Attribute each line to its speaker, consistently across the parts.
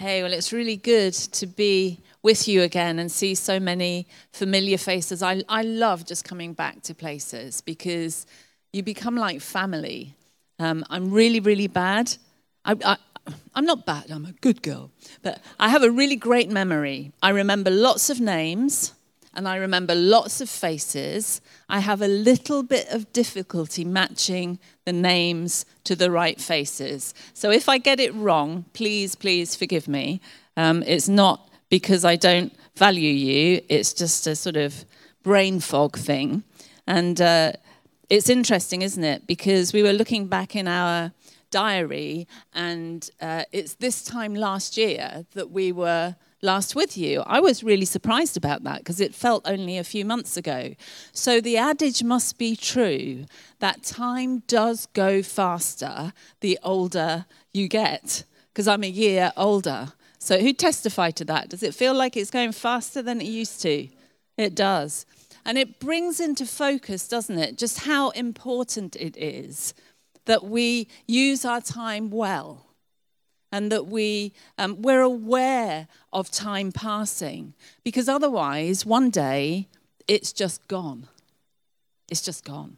Speaker 1: Hey, well, it's really good to be with you again and see so many familiar faces. I, I love just coming back to places because you become like family. Um, I'm really, really bad. I, I'm not bad, I'm a good girl. But I have a really great memory. I remember lots of names and I remember lots of faces. I have a little bit of difficulty matching the names to the right faces. So if I get it wrong, please, please forgive me. Um, it's not because I don't value you, it's just a sort of brain fog thing. And uh, it's interesting, isn't it? Because we were looking back in our diary, and uh, it's this time last year that we were last with you. I was really surprised about that because it felt only a few months ago. So the adage must be true that time does go faster the older you get, because I'm a year older. So who testified to that? Does it feel like it's going faster than it used to? It does. And it brings into focus, doesn't it, just how important it is that we use our time well and that we, um, we're aware of time passing. Because otherwise, one day, it's just gone. It's just gone.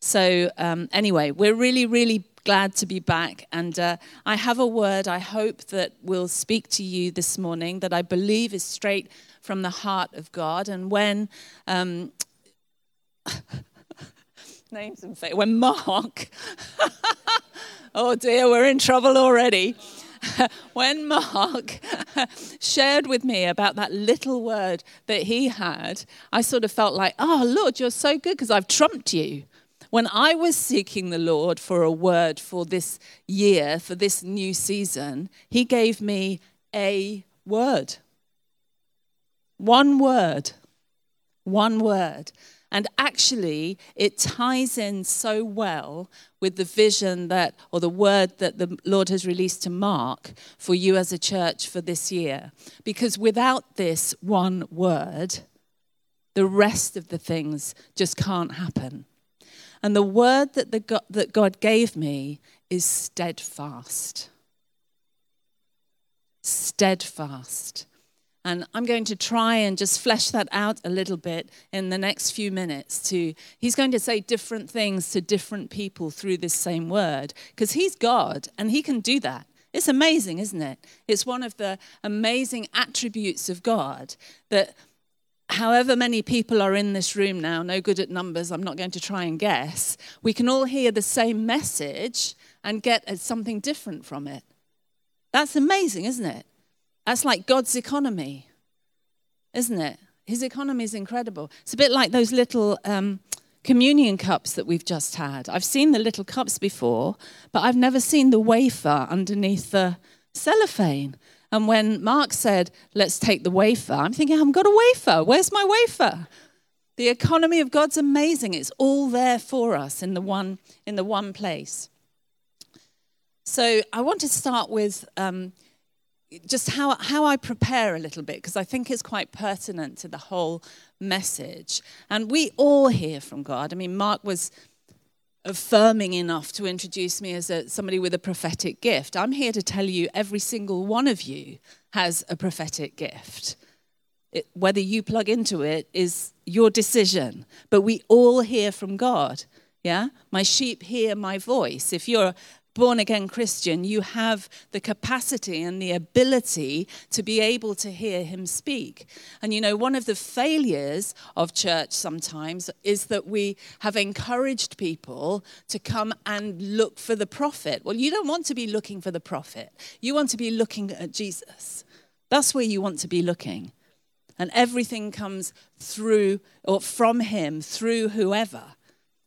Speaker 1: So, um, anyway, we're really, really glad to be back. And uh, I have a word I hope that will speak to you this morning that I believe is straight from the heart of God. And when. Um, names and face. When Mark, oh dear, we're in trouble already. when Mark shared with me about that little word that he had, I sort of felt like, oh, Lord, you're so good because I've trumped you. When I was seeking the Lord for a word for this year, for this new season, he gave me a word. One word. One word. And actually, it ties in so well with the vision that, or the word that the Lord has released to Mark for you as a church for this year. Because without this one word, the rest of the things just can't happen. And the word that, the that God gave me is steadfast. Steadfast. And I'm going to try and just flesh that out a little bit in the next few minutes. To he's going to say different things to different people through this same word because he's God and he can do that. It's amazing, isn't it? It's one of the amazing attributes of God that however many people are in this room now, no good at numbers, I'm not going to try and guess, we can all hear the same message and get something different from it. That's amazing, isn't it? That's like God's economy, isn't it? His economy is incredible. It's a bit like those little um, communion cups that we've just had. I've seen the little cups before, but I've never seen the wafer underneath the cellophane. And when Mark said, let's take the wafer, I'm thinking, I haven't got a wafer. Where's my wafer? The economy of God's amazing. It's all there for us in the one, in the one place. So I want to start with um, just how, how I prepare a little bit, because I think it's quite pertinent to the whole message. And we all hear from God. I mean, Mark was affirming enough to introduce me as a, somebody with a prophetic gift. I'm here to tell you every single one of you has a prophetic gift. It, whether you plug into it is your decision, but we all hear from God. Yeah? My sheep hear my voice. If you're born again Christian, you have the capacity and the ability to be able to hear him speak. And you know, one of the failures of church sometimes is that we have encouraged people to come and look for the prophet. Well, you don't want to be looking for the prophet, you want to be looking at Jesus. That's where you want to be looking. And everything comes through or from him, through whoever.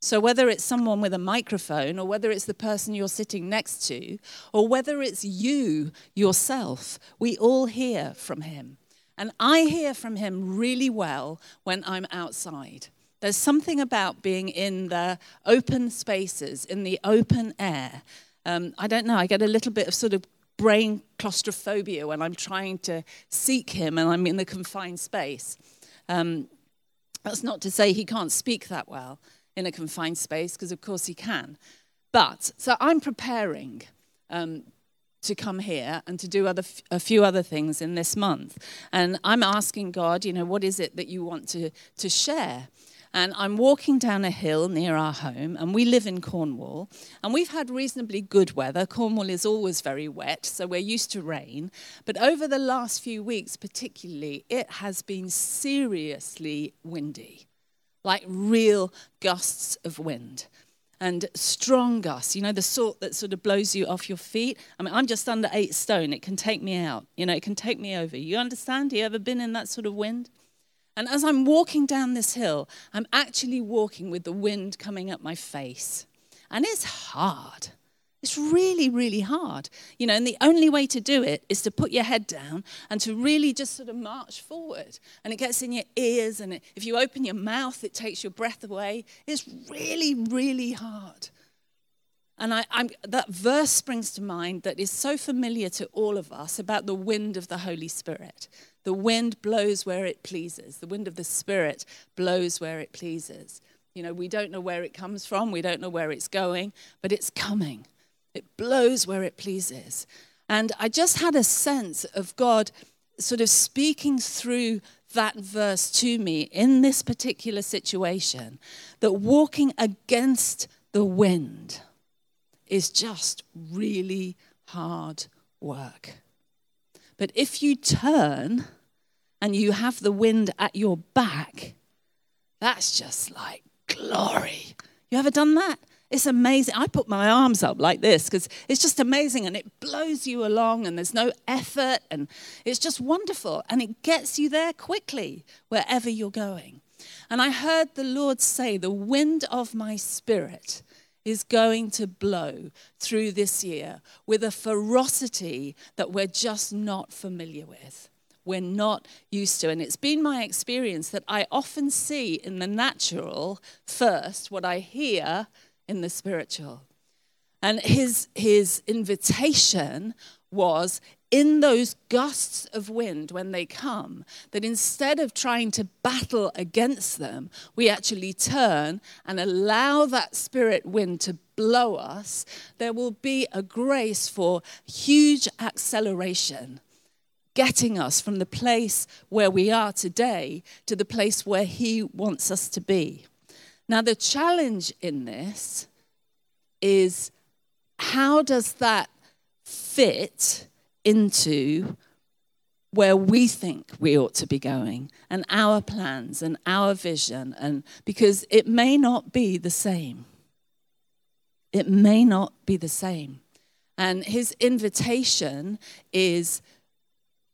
Speaker 1: So, whether it's someone with a microphone, or whether it's the person you're sitting next to, or whether it's you yourself, we all hear from him. And I hear from him really well when I'm outside. There's something about being in the open spaces, in the open air. Um, I don't know, I get a little bit of sort of brain claustrophobia when I'm trying to seek him and I'm in the confined space. Um, that's not to say he can't speak that well in a confined space, because of course he can. But, so I'm preparing um, to come here and to do other, a few other things in this month. And I'm asking God, you know, what is it that you want to, to share? And I'm walking down a hill near our home, and we live in Cornwall. And we've had reasonably good weather. Cornwall is always very wet, so we're used to rain. But over the last few weeks, particularly, it has been seriously windy like real gusts of wind and strong gusts, you know, the sort that sort of blows you off your feet. I mean, I'm just under eight stone. It can take me out, you know, it can take me over. You understand? You ever been in that sort of wind? And as I'm walking down this hill, I'm actually walking with the wind coming up my face. And it's hard. It's really, really hard. You know, and the only way to do it is to put your head down and to really just sort of march forward. And it gets in your ears, and it, if you open your mouth, it takes your breath away. It's really, really hard. And I, that verse springs to mind that is so familiar to all of us about the wind of the Holy Spirit. The wind blows where it pleases. The wind of the Spirit blows where it pleases. You know, we don't know where it comes from, we don't know where it's going, but it's coming. It blows where it pleases. And I just had a sense of God sort of speaking through that verse to me in this particular situation that walking against the wind is just really hard work. But if you turn and you have the wind at your back, that's just like glory. You ever done that? It's amazing. I put my arms up like this because it's just amazing and it blows you along and there's no effort and it's just wonderful and it gets you there quickly wherever you're going. And I heard the Lord say, The wind of my spirit is going to blow through this year with a ferocity that we're just not familiar with. We're not used to. And it's been my experience that I often see in the natural first what I hear in the spiritual. And his, his invitation was in those gusts of wind when they come, that instead of trying to battle against them, we actually turn and allow that spirit wind to blow us. There will be a grace for huge acceleration, getting us from the place where we are today to the place where He wants us to be. Now, the challenge in this is how does that fit into where we think we ought to be going and our plans and our vision and because it may not be the same. It may not be the same. And his invitation is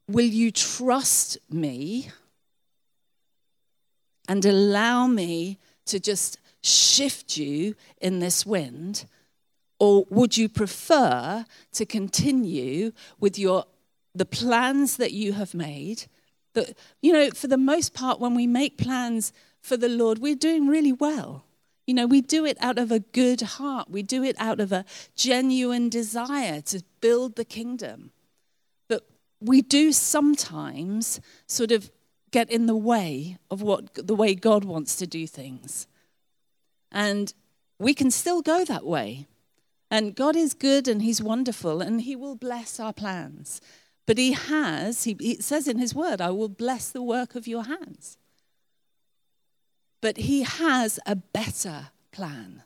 Speaker 1: will you trust me and allow me to just shift you in this wind? Or would you prefer to continue with your, the plans that you have made? That, you know, for the most part, when we make plans for the Lord, we're doing really well. You know, we do it out of a good heart. We do it out of a genuine desire to build the kingdom. But we do sometimes sort of get in the way of what the way God wants to do things. And we can still go that way. And God is good and He's wonderful and He will bless our plans. But He has, He, he says in His word, I will bless the work of your hands. But He has a better plan.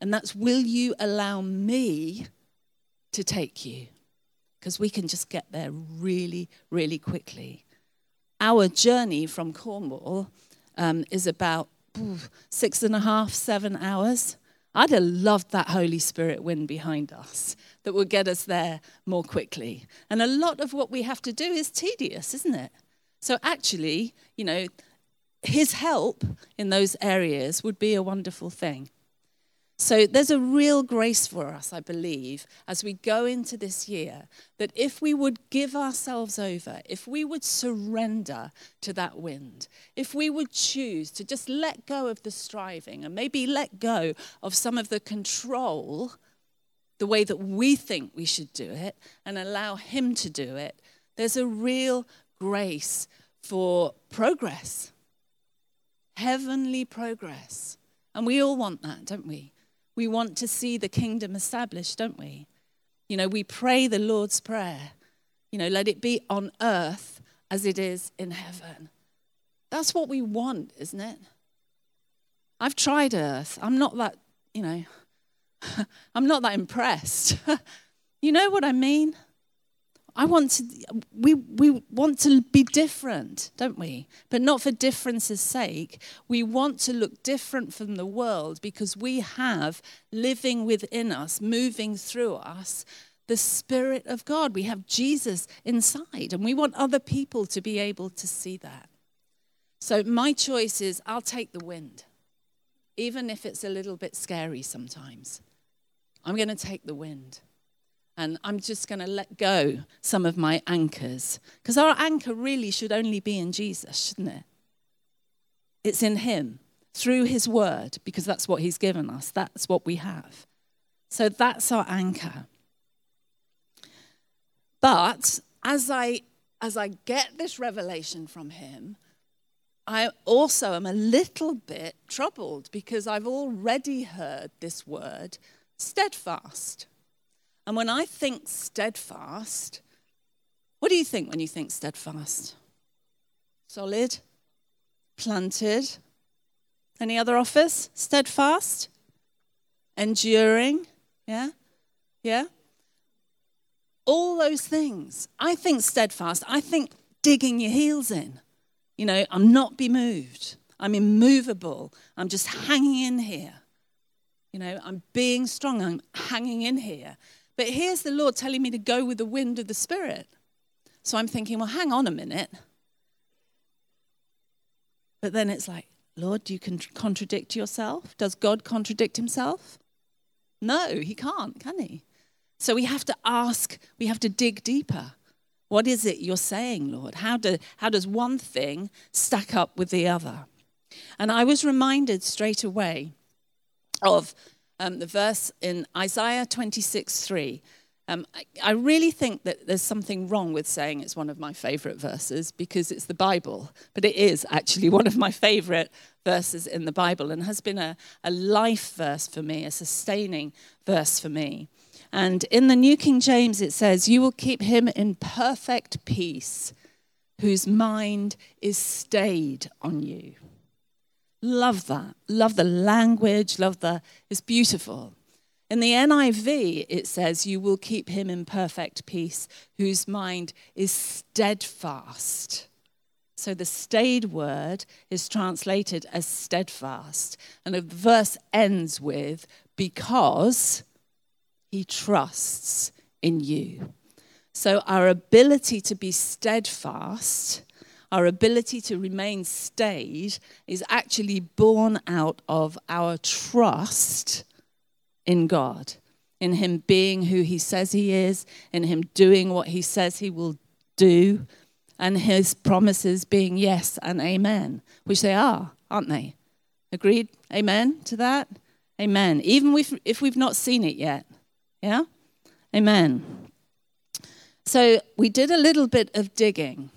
Speaker 1: And that's will you allow me to take you? Because we can just get there really, really quickly our journey from Cornwall um, is about six and a half, seven hours. I'd have loved that Holy Spirit wind behind us that would get us there more quickly. And a lot of what we have to do is tedious, isn't it? So, actually, you know, His help in those areas would be a wonderful thing. So there's a real grace for us, I believe, as we go into this year, that if we would give ourselves over, if we would surrender to that wind, if we would choose to just let go of the striving and maybe let go of some of the control, the way that we think we should do it, and allow Him to do it, there's a real grace for progress, heavenly progress. And we all want that, don't we? We want to see the kingdom established, don't we? You know, we pray the Lord's Prayer. You know, let it be on earth as it is in heaven. That's what we want, isn't it? I've tried earth. I'm not that, you know, I'm not that impressed. you know what I mean? I want to, we, we want to be different, don't we? But not for difference's sake. We want to look different from the world because we have living within us, moving through us, the Spirit of God. We have Jesus inside, and we want other people to be able to see that. So my choice is I'll take the wind, even if it's a little bit scary sometimes. I'm going to take the wind. And I'm just going to let go some of my anchors. Because our anchor really should only be in Jesus, shouldn't it? It's in Him, through His word, because that's what He's given us. That's what we have. So that's our anchor. But as I, as I get this revelation from Him, I also am a little bit troubled because I've already heard this word steadfast. And when I think steadfast, what do you think when you think steadfast? Solid? Planted? Any other offers? Steadfast? Enduring? Yeah? Yeah? All those things. I think steadfast. I think digging your heels in. You know, I'm not be moved. I'm immovable. I'm just hanging in here. You know, I'm being strong. I'm hanging in here. But here's the Lord telling me to go with the wind of the Spirit. So I'm thinking, well, hang on a minute. But then it's like, Lord, do you can contradict yourself? Does God contradict himself? No, he can't, can he? So we have to ask, we have to dig deeper. What is it you're saying, Lord? How, do, how does one thing stack up with the other? And I was reminded straight away of um, the verse in Isaiah 26 3. Um, I, I, really think that there's something wrong with saying it's one of my favorite verses because it's the Bible, but it is actually one of my favorite verses in the Bible and has been a, a life verse for me, a sustaining verse for me. And in the New King James, it says, You will keep him in perfect peace, whose mind is stayed on you. Love that. Love the language. Love the, it's beautiful. In the NIV, it says, You will keep him in perfect peace, whose mind is steadfast. So the stayed word is translated as steadfast. And the verse ends with, Because he trusts in you. So our ability to be steadfast our ability to remain stayed is actually born out of our trust in God, in Him being who He says He is, in Him doing what He says He will do, and His promises being yes and amen, which they are, aren't they? Agreed? Amen to that? Amen. Even if, we've not seen it yet. Yeah? Amen. So we did a little bit of digging.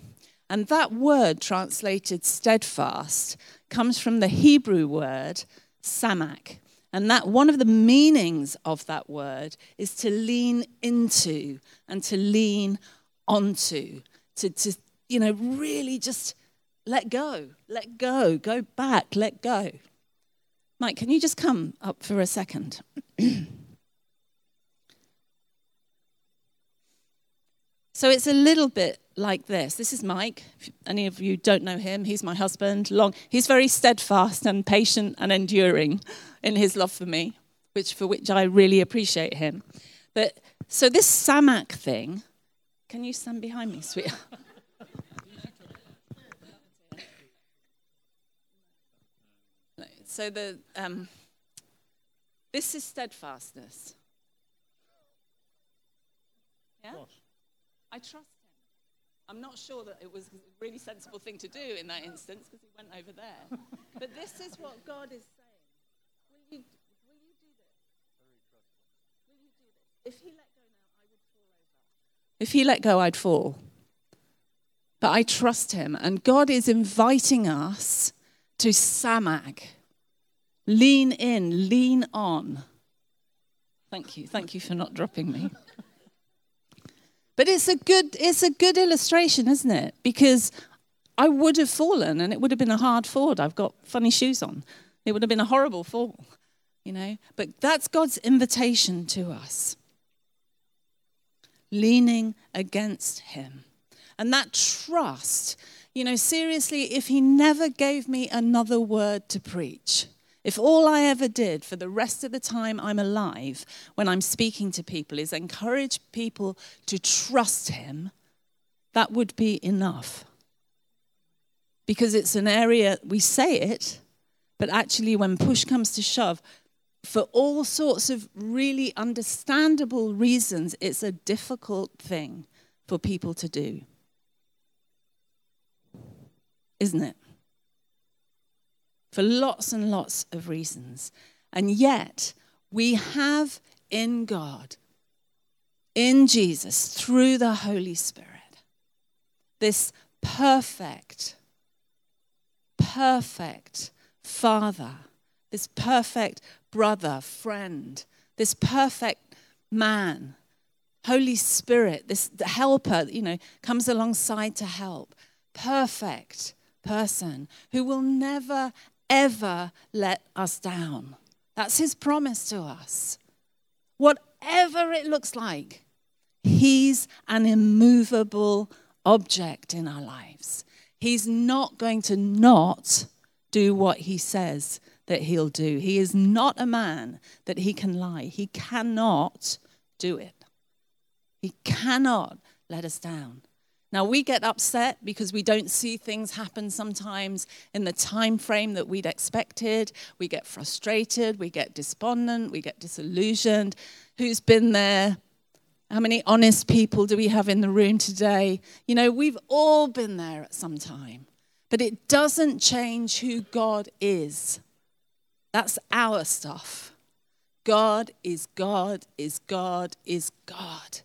Speaker 1: And that word translated steadfast comes from the Hebrew word samak. And that one of the meanings of that word is to lean into and to lean onto, to, to you know, really just let go, let go, go back, let go. Mike, can you just come up for a second? so it's a little bit like this. This is Mike. If any of you don't know him, he's my husband. Long, he's very steadfast and patient and enduring in his love for me, which for which I really appreciate him. But so this Samak thing, can you stand behind me, sweetheart? so the um, this is steadfastness. Yeah, I trust. Him. I'm not sure that it was a really sensible thing to do in that instance because he went over there. but this is what God is saying. Will you, will you do this? Will you do this? If he let go now, I would fall over. If he let go, I'd fall. But I trust him. And God is inviting us to samak. Lean in, lean on. Thank you. Thank you for not dropping me. But it's a good it's a good illustration, isn't it? Because I would have fallen and it would have been a hard fall. I've got funny shoes on. It would have been a horrible fall, you know? But that's God's invitation to us. Leaning against him. And that trust, you know, seriously, if he never gave me another word to preach, if all I ever did for the rest of the time I'm alive when I'm speaking to people is encourage people to trust him, that would be enough. Because it's an area, we say it, but actually, when push comes to shove, for all sorts of really understandable reasons, it's a difficult thing for people to do. Isn't it? For lots and lots of reasons. And yet, we have in God, in Jesus, through the Holy Spirit, this perfect, perfect Father, this perfect brother, friend, this perfect man, Holy Spirit, this helper, you know, comes alongside to help. Perfect person who will never, ever let us down. That's his promise to us. Whatever it looks like, he's an immovable object in our lives. He's not going to not do what he says that he'll do. He is not a man that he can lie. He cannot do it. He cannot let us down. Now we get upset because we don't see things happen sometimes in the time frame that we'd expected. We get frustrated, we get despondent, we get disillusioned. Who's been there? How many honest people do we have in the room today? You know, we've all been there at some time. But it doesn't change who God is. That's our stuff. God is God, is God, is God.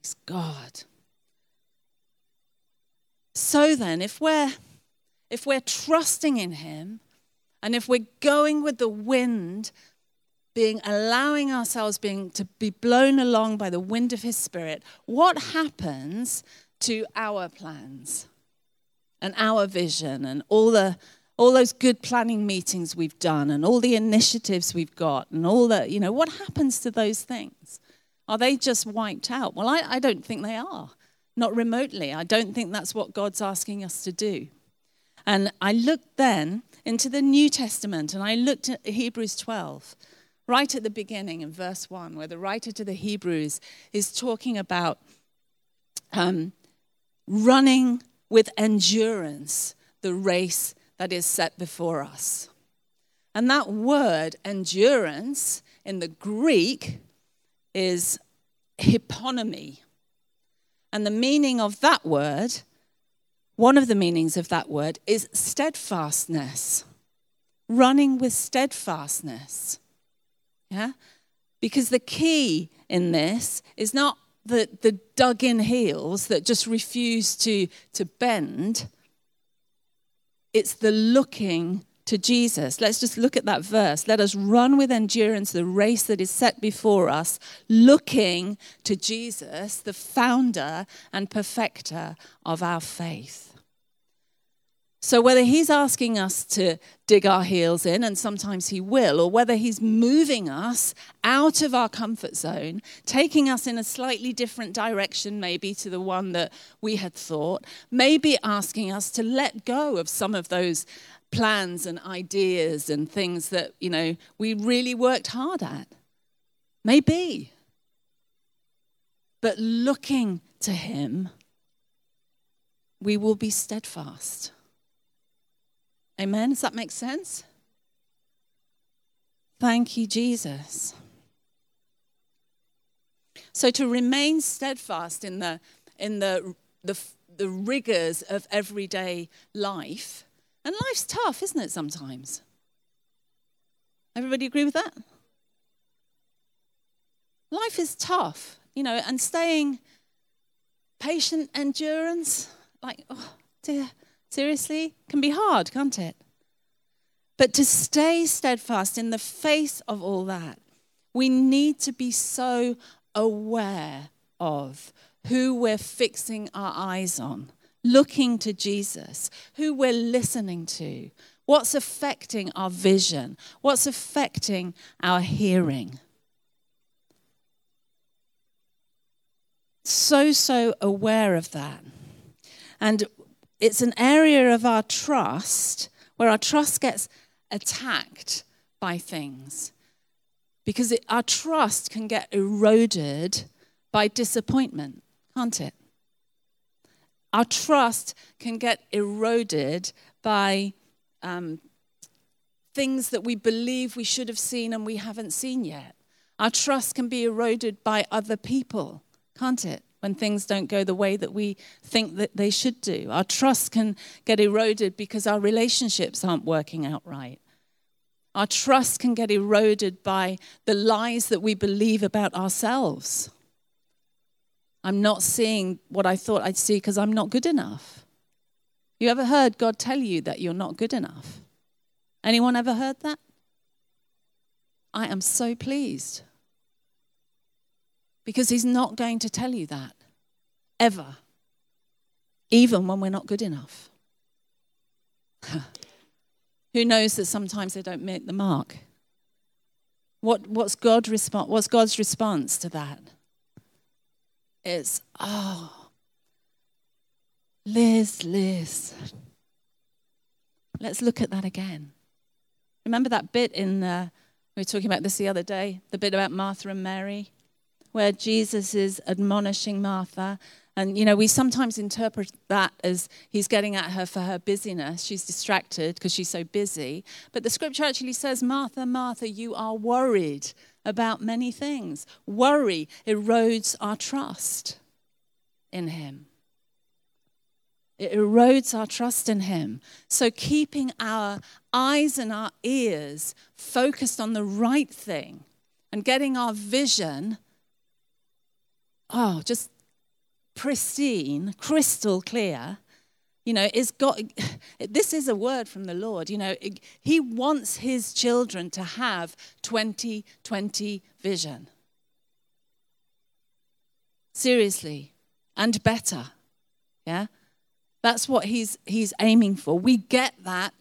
Speaker 1: He's God. So then, if we're if we're trusting in him and if we're going with the wind being allowing ourselves being to be blown along by the wind of his spirit what happens to our plans and our vision and all the all those good planning meetings we've done and all the initiatives we've got and all the you know what happens to those things? Are they just wiped out? Well i, I don't think they are not remotely i don't think that's what god's asking us to do and i looked then into the new testament and i looked at hebrews 12 right at the beginning in verse 1 where the writer to the hebrews is talking about um, running with endurance the race that is set before us. And that word, endurance, in the Greek is hypomone. And the meaning of that word, one of the meanings of that word, is steadfastness, running with steadfastness. Yeah? Because the key in this is not the, the dug in heels that just refuse to, to bend. It's the looking to Jesus. Let's just look at that verse. Let us run with endurance the race that is set before us, looking to Jesus, the founder and perfecter of our faith. So, whether he's asking us to dig our heels in, and sometimes he will, or whether he's moving us out of our comfort zone, taking us in a slightly different direction, maybe to the one that we had thought, maybe asking us to let go of some of those plans and ideas and things that, you know, we really worked hard at. Maybe. But looking to him, we will be steadfast. Amen? Does that make sense? Thank you, Jesus. So to remain steadfast in the in the the, the rigors of everyday life, and life's tough, isn't it? Sometimes. Everybody agree with that? Life is tough, you know, and staying patient endurance, like, oh dear, Seriously? Can be hard, can't it? But to stay steadfast in the face of all that, we need to be so aware of who we're fixing our eyes on, looking to Jesus, who we're listening to, what's affecting our vision, what's affecting our hearing. So, so aware of that. And it's an area of our trust where our trust gets attacked by things because it, our trust can get eroded by disappointment, can't it? Our trust can get eroded by um, things that we believe we should have seen and we haven't seen yet. Our trust can be eroded by other people, can't it? When things don't go the way that we think that they should do. Our trust can get eroded because our relationships aren't working out right. Our trust can get eroded by the lies that we believe about ourselves. I'm not seeing what I thought I'd see because I'm not good enough. You ever heard God tell you that you're not good enough? Anyone ever heard that? I am so pleased. Because He's not going to tell you that, ever, even when we're not good enough. Who knows that sometimes they don't make the mark? What, what's, God respo- what's God's response to that? It's, oh, Liz, Liz. Let's look at that again. Remember that bit in, uh, we were talking about this the other day, the bit about Martha and Mary, where Jesus is admonishing Martha and, you know, we sometimes interpret that as he's getting at her for her busyness. She's distracted because she's so busy. But the scripture actually says, Martha, Martha, you are worried about many things. Worry erodes our trust in him. It erodes our trust in Him. So, keeping our eyes and our ears focused on the right thing and getting our vision, oh, just pristine, crystal clear, you know, is God, this is a word from the Lord. You know, He wants His children to have 2020 vision. Seriously, and better. Yeah? That's what he's, he's aiming for. We get that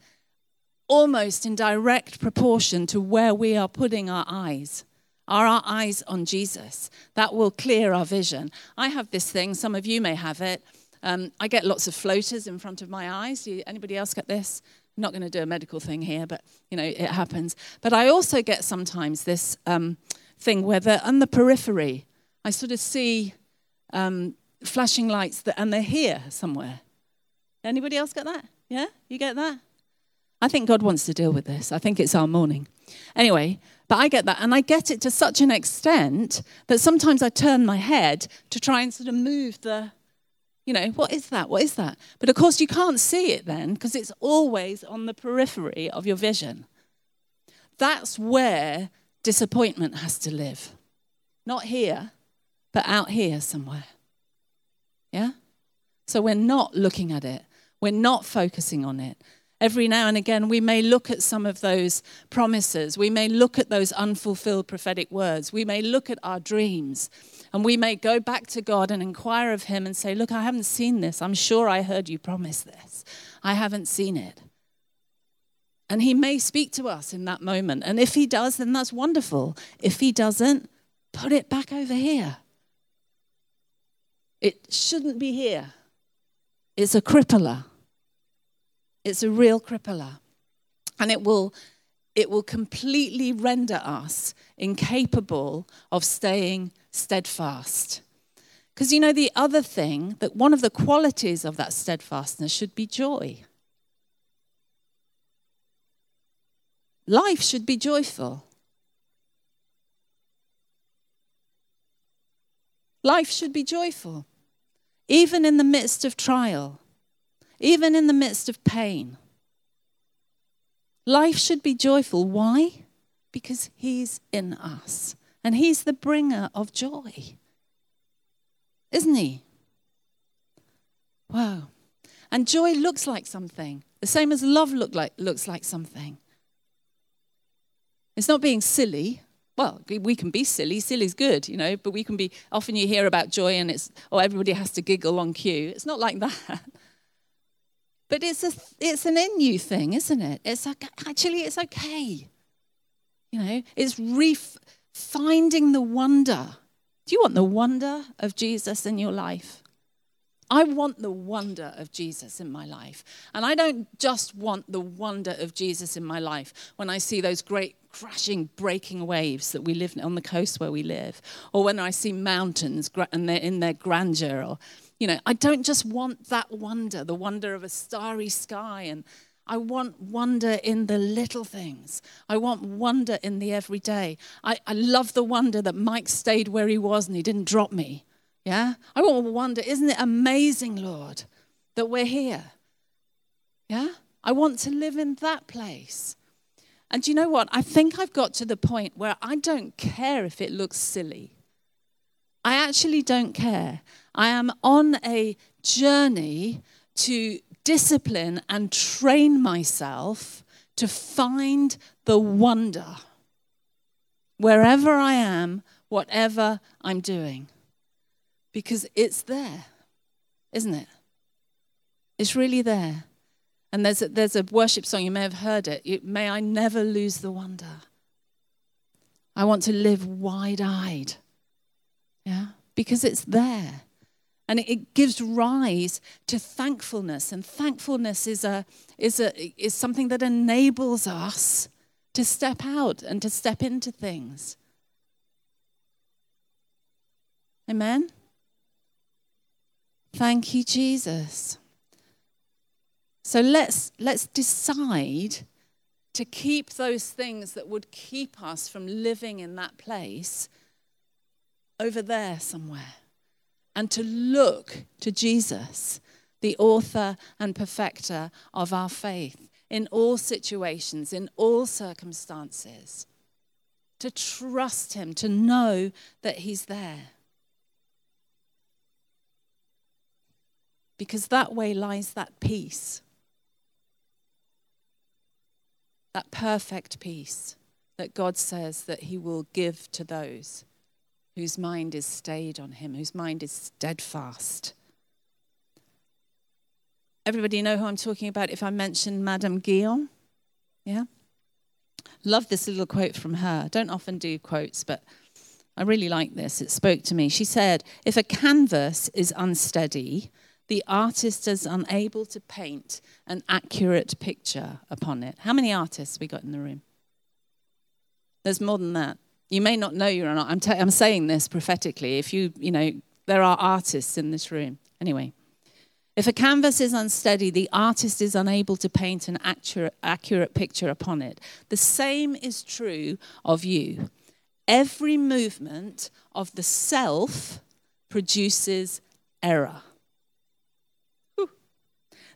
Speaker 1: almost in direct proportion to where we are putting our eyes are our eyes on Jesus. That will clear our vision. I have this thing, some of you may have it. Um, I get lots of floaters in front of my eyes. Anybody else get this? I'm not going to do a medical thing here, but you know it happens. But I also get sometimes this um, thing where they're on the periphery. I sort of see um, flashing lights, that, and they're here somewhere. Anybody else get that? Yeah, you get that? I think God wants to deal with this. I think it's our morning. Anyway, but I get that. And I get it to such an extent that sometimes I turn my head to try and sort of move the, you know, what is that? What is that? But of course, you can't see it then because it's always on the periphery of your vision. That's where disappointment has to live. Not here, but out here somewhere. Yeah? So we're not looking at it, we're not focusing on it. Every now and again, we may look at some of those promises. We may look at those unfulfilled prophetic words. We may look at our dreams. And we may go back to God and inquire of Him and say, Look, I haven't seen this. I'm sure I heard you promise this. I haven't seen it. And He may speak to us in that moment. And if He does, then that's wonderful. If He doesn't, put it back over here. It shouldn't be here. It's a crippler. It's a real crippler. And it will, it will completely render us incapable of staying steadfast. Because you know, the other thing, that one of the qualities of that steadfastness should be joy. Life should be joyful. Life should be joyful, even in the midst of trial even in the midst of pain. Life should be joyful. Why? Because He's in us and He's the bringer of joy. Isn't He? Wow. And joy looks like something, the same as love look like, looks like something. It's not being silly, well, we can be silly. Silly's good, you know, but we can be, often you hear about joy and it's, oh, everybody has to giggle on cue. It's not like that. But it's, a, it's an in you thing, isn't it? It's like, actually, it's okay. You know, it's ref- finding the wonder. Do you want the wonder of Jesus in your life? I want the wonder of Jesus in my life. And I don't just want the wonder of Jesus in my life when I see those great crashing, breaking waves that we live on the coast where we live, or when I see mountains and they're in their grandeur, or, you know, I don't just want that wonder, the wonder of a starry sky and I want wonder in the little things. I want wonder in the everyday. I, I love the wonder that Mike stayed where he was and he didn't drop me. Yeah? I want wonder, isn't it amazing, Lord, that we're here? Yeah? I want to live in that place. And you know what? I think I've got to the point where I don't care if it looks silly. I actually don't care. I am on a journey to discipline and train myself to find the wonder wherever I am, whatever I'm doing because it's there, isn't it? It's really there. And there's a, there's a worship song, you may have heard it. it may I never lose the wonder. I want to live wide eyed. Yeah? Because it's there. And it gives rise to thankfulness. And thankfulness is, a, is, a, is something that enables us to step out and to step into things. Amen? Thank you, Jesus. So let's, let's decide to keep those things that would keep us from living in that place over there somewhere and to look to Jesus, the author and perfecter of our faith, in all situations, in all circumstances. To trust Him, to know that He's there. because that way lies that peace. That perfect peace that God says that He will give to those whose mind is stayed on Him, whose mind is steadfast. Everybody know who I'm talking about if I mention Madame Guyon? Yeah? Love this little quote from her. Don't often do quotes, but I really like this. It spoke to me. She said, If a canvas is unsteady, the artist is unable to paint an accurate picture upon it. How many artists we got in the room? There's more than that. You may not know you're not. I'm, t- I'm saying this prophetically. If you, you know, there are artists in this room. Anyway, if a canvas is unsteady, the artist is unable to paint an accurate, accurate picture upon it. The same is true of you. Every movement of the self produces error.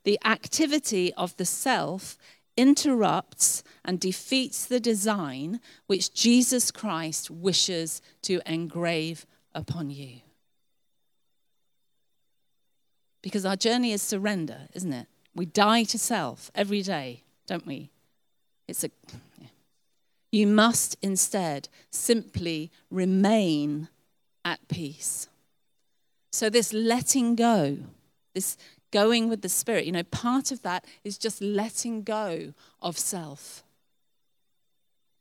Speaker 1: The activity of the self interrupts and defeats the design which Jesus Christ wishes to engrave upon you. Because our journey is surrender, isn't it? We die to self every day, don't we? It's a You must instead simply remain at peace. So this letting go, this going with the Spirit, you know, part of that is just letting go of self.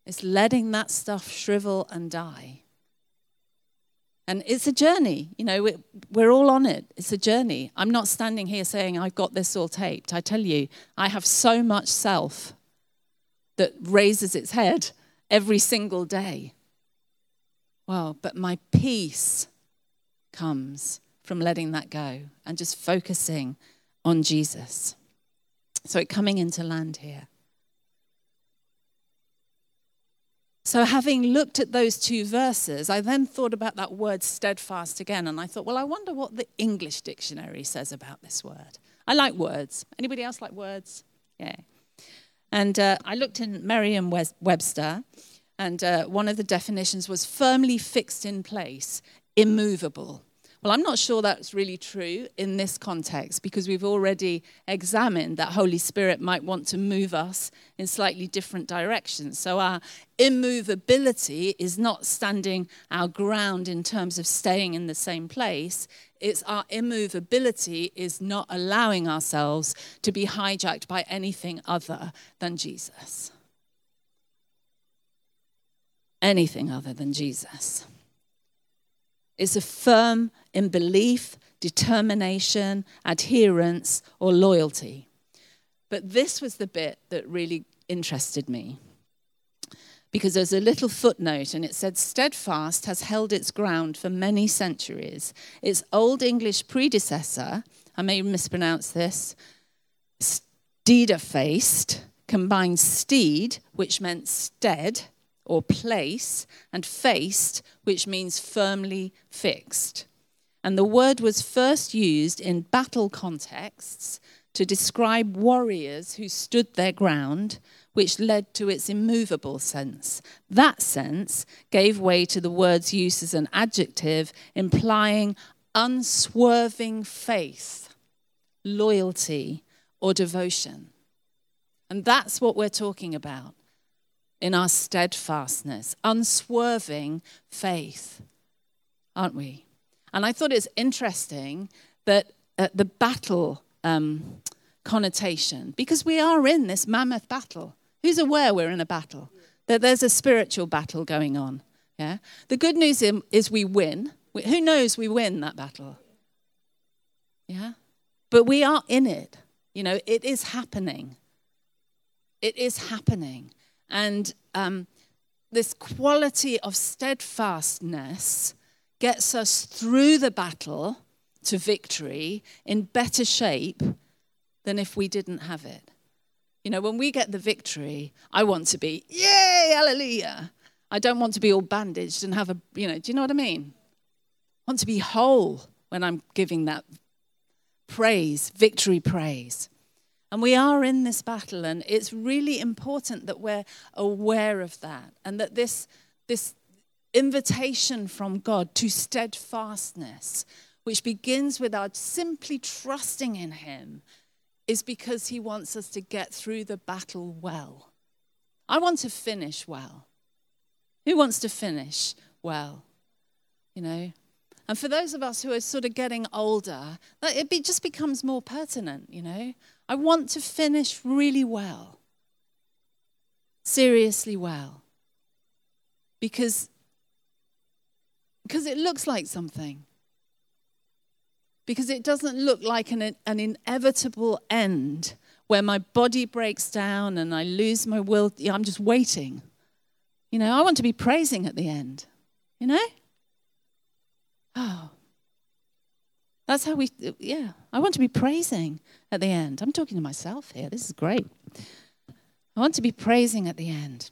Speaker 1: It's letting that stuff shrivel and die. And it's a journey, you know, we're all on it. It's a journey. I'm not standing here saying, I've got this all taped. I tell you, I have so much self that raises its head every single day. Well, but my peace comes from letting that go and just focusing on Jesus. So, it coming into land here. So, having looked at those two verses, I then thought about that word steadfast again, and I thought, well, I wonder what the English dictionary says about this word. I like words. Anybody else like words? Yeah. And uh, I looked in Merriam Webster, and uh, one of the definitions was firmly fixed in place, immovable, Well, I'm not sure that's really true in this context because we've already examined that Holy Spirit might want to move us in slightly different directions. So our immovability is not standing our ground in terms of staying in the same place. It's our immovability is not allowing ourselves to be hijacked by anything other than Jesus. Anything other than Jesus. It's a firm in belief, determination, adherence, or loyalty. But this was the bit that really interested me. Because there's a little footnote and it said, Steadfast has held its ground for many centuries. Its Old English predecessor, I may mispronounce this, steadfast, combined steed, which meant stead or place, and faced, which means firmly fixed. And the word was first used in battle contexts to describe warriors who stood their ground, which led to its immovable sense. That sense gave way to the word's use as an adjective, implying unswerving faith, loyalty, or devotion. And that's what we're talking about in our steadfastness, unswerving faith, aren't we? And I thought it's interesting that uh, the battle um, connotation, because we are in this mammoth battle. Who's aware we're in a battle? That there's a spiritual battle going on. Yeah. The good news is we win. Who knows we win that battle? Yeah. But we are in it. You know, it is happening. It is happening. And um, this quality of steadfastness gets us through the battle to victory in better shape than if we didn't have it. You know, when we get the victory, I want to be, yay, hallelujah. I don't want to be all bandaged and have a, you know, do you know what I mean? I want to be whole when I'm giving that praise, victory praise. And we are in this battle, and it's really important that we're aware of that and that this, this invitation from God to steadfastness, which begins with our simply trusting in Him, is because He wants us to get through the battle well. I want to finish well. Who wants to finish well? You know? And for those of us who are sort of getting older, it be, just becomes more pertinent, you know? I want to finish really well, seriously well, because, because it looks like something. Because it doesn't look like an, an inevitable end where my body breaks down and I lose my will. Yeah, I'm just waiting. You know, I want to be praising at the end, you know? Oh, that's how we, yeah, I want to be praising at the end. I'm talking to myself here. This is great. I want to be praising at the end.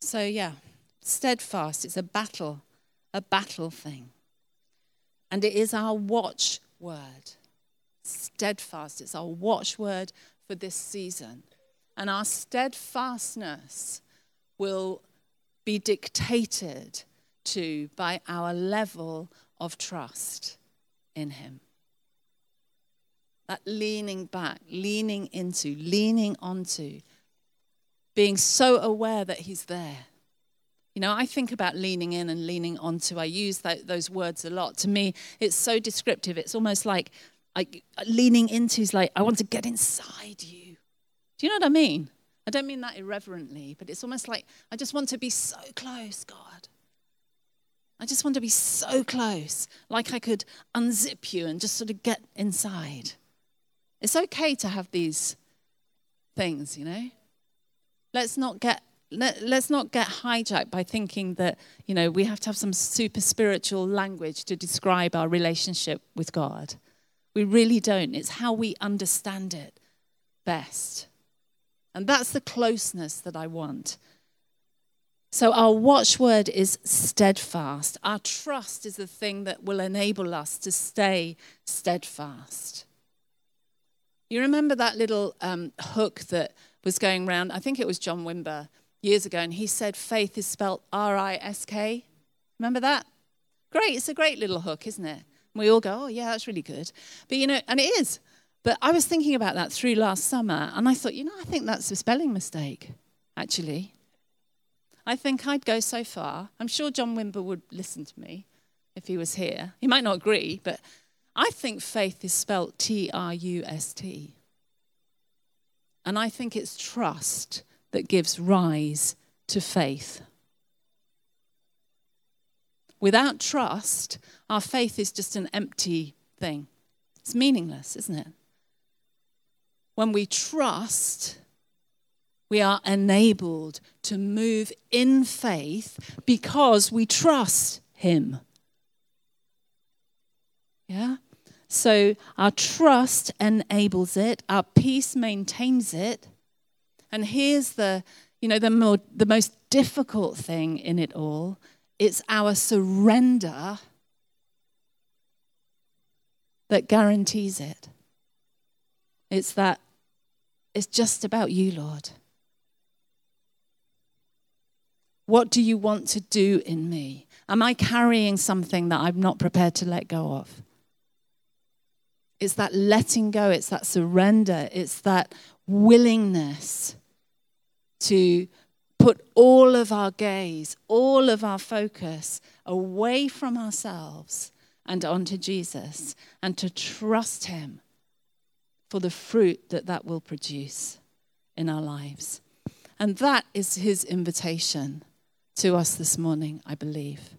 Speaker 1: So, yeah, steadfast. It's a battle, a battle thing. And it is our watch word. Steadfast. It's our watchword for this season. And our steadfastness will be dictated to by our level of trust in Him. That leaning back, leaning into, leaning onto, being so aware that He's there. You know, I think about leaning in and leaning onto. I use that, those words a lot. To me, it's so descriptive. It's almost like like uh, leaning into is like, I want to get inside you. Do you know what I mean? I don't mean that irreverently, but it's almost like I just want to be so close, God. I just want to be so close, like I could unzip you and just sort of get inside. It's okay to have these things, you know? Let's not get let, us not get hijacked by thinking that, you know, we have to have some super spiritual language to describe our relationship with God. We really don't. It's how we understand it best. And that's the closeness that I want. So, our watchword is steadfast. Our trust is the thing that will enable us to stay steadfast. You remember that little um, hook that was going around? I think it was John Wimber years ago, and he said faith is spelled R I S K. Remember that? Great, it's a great little hook, isn't it? we all go, oh, yeah, that's really good. But, you know, and it is. But I was thinking about that through last summer, and I thought, you know, I think that's a spelling mistake, actually. I think I'd go so far. I'm sure John Wimber would listen to me if he was here. He might not agree, but I think faith is spelt T R U S T. And I think it's trust that gives rise to faith. Without trust, our faith is just an empty thing. It's meaningless, isn't it? When we trust, we are enabled to move in faith because we trust Him. Yeah? So our trust enables it, our peace maintains it. And here's the, you know, the, more, the most difficult thing in it all it's our surrender that guarantees it. It's that it's just about you, Lord. What do you want to do in me? Am I carrying something that I'm not prepared to let go of? It's that letting go, it's that surrender, it's that willingness to put all of our gaze, all of our focus away from ourselves and onto Jesus and to trust Him for the fruit that that will produce in our lives. And that is His invitation to us this morning, I believe.